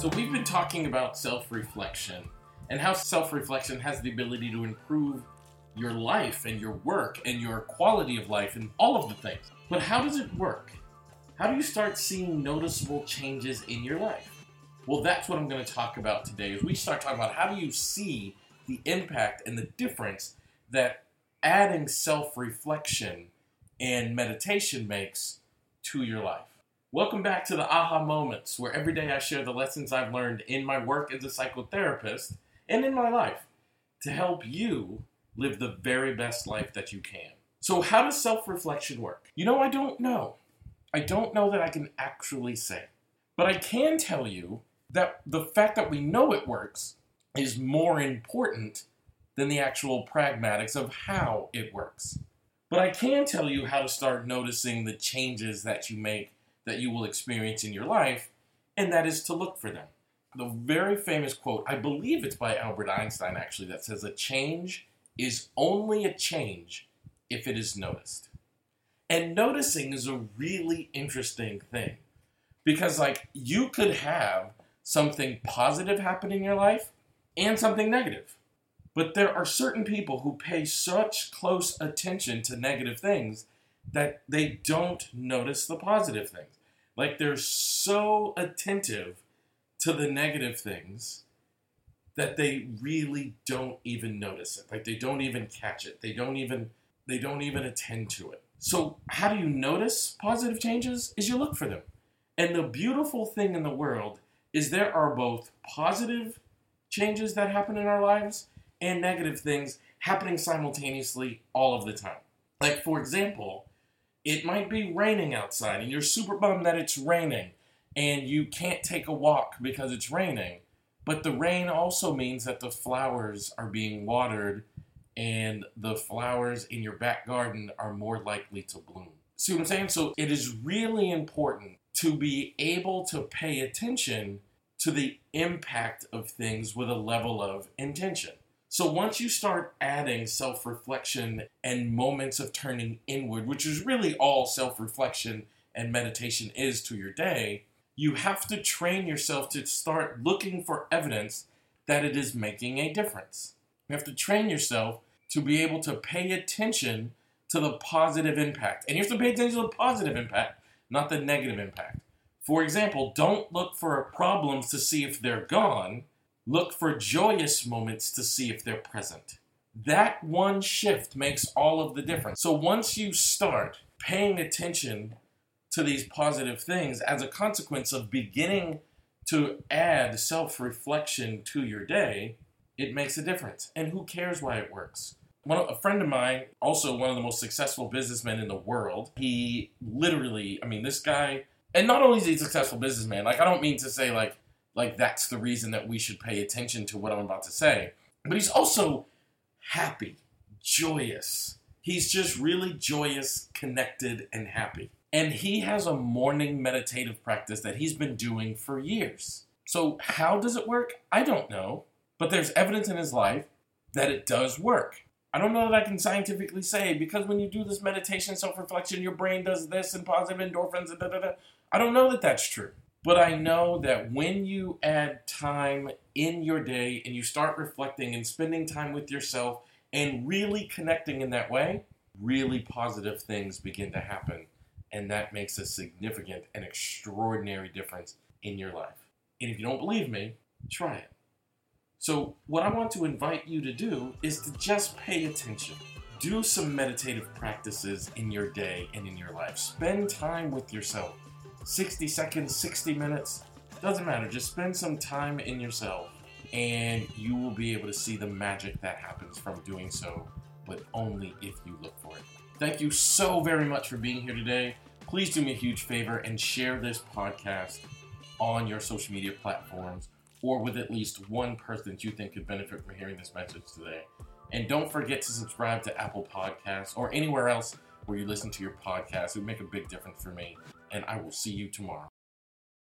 So, we've been talking about self reflection and how self reflection has the ability to improve your life and your work and your quality of life and all of the things. But how does it work? How do you start seeing noticeable changes in your life? Well, that's what I'm going to talk about today. As we start talking about how do you see the impact and the difference that adding self reflection and meditation makes to your life. Welcome back to the Aha Moments, where every day I share the lessons I've learned in my work as a psychotherapist and in my life to help you live the very best life that you can. So, how does self reflection work? You know, I don't know. I don't know that I can actually say. But I can tell you that the fact that we know it works is more important than the actual pragmatics of how it works. But I can tell you how to start noticing the changes that you make that you will experience in your life, and that is to look for them. The very famous quote, I believe it's by Albert Einstein actually, that says, A change is only a change if it is noticed. And noticing is a really interesting thing because, like, you could have something positive happen in your life and something negative. But there are certain people who pay such close attention to negative things that they don't notice the positive things. Like they're so attentive to the negative things that they really don't even notice it. Like they don't even catch it. They don't even they don't even attend to it. So how do you notice positive changes? Is you look for them. And the beautiful thing in the world is there are both positive changes that happen in our lives and negative things happening simultaneously all of the time. Like for example, it might be raining outside and you're super bummed that it's raining and you can't take a walk because it's raining. But the rain also means that the flowers are being watered and the flowers in your back garden are more likely to bloom. See what I'm saying? So it is really important to be able to pay attention to the impact of things with a level of intention. So once you start adding self reflection and moments of turning inward, which is really all self reflection and meditation is to your day, you have to train yourself to start looking for evidence that it is making a difference. You have to train yourself to be able to pay attention to the positive impact. And you have to pay attention to the positive impact, not the negative impact. For example, don't look for problems to see if they're gone Look for joyous moments to see if they're present. That one shift makes all of the difference. So once you start paying attention to these positive things as a consequence of beginning to add self reflection to your day, it makes a difference. And who cares why it works? One, a friend of mine, also one of the most successful businessmen in the world, he literally, I mean, this guy, and not only is he a successful businessman, like, I don't mean to say, like, like that's the reason that we should pay attention to what I'm about to say. But he's also happy, joyous. He's just really joyous, connected, and happy. And he has a morning meditative practice that he's been doing for years. So, how does it work? I don't know. But there's evidence in his life that it does work. I don't know that I can scientifically say because when you do this meditation, self reflection, your brain does this and positive endorphins and da da da. I don't know that that's true. But I know that when you add time in your day and you start reflecting and spending time with yourself and really connecting in that way, really positive things begin to happen. And that makes a significant and extraordinary difference in your life. And if you don't believe me, try it. So, what I want to invite you to do is to just pay attention. Do some meditative practices in your day and in your life. Spend time with yourself 60 seconds, 60 minutes, doesn't matter. Just spend some time in yourself and you will be able to see the magic that happens from doing so, but only if you look for it. Thank you so very much for being here today. Please do me a huge favor and share this podcast on your social media platforms or with at least one person that you think could benefit from hearing this message today. And don't forget to subscribe to Apple Podcasts or anywhere else where you listen to your podcast. It would make a big difference for me and I will see you tomorrow.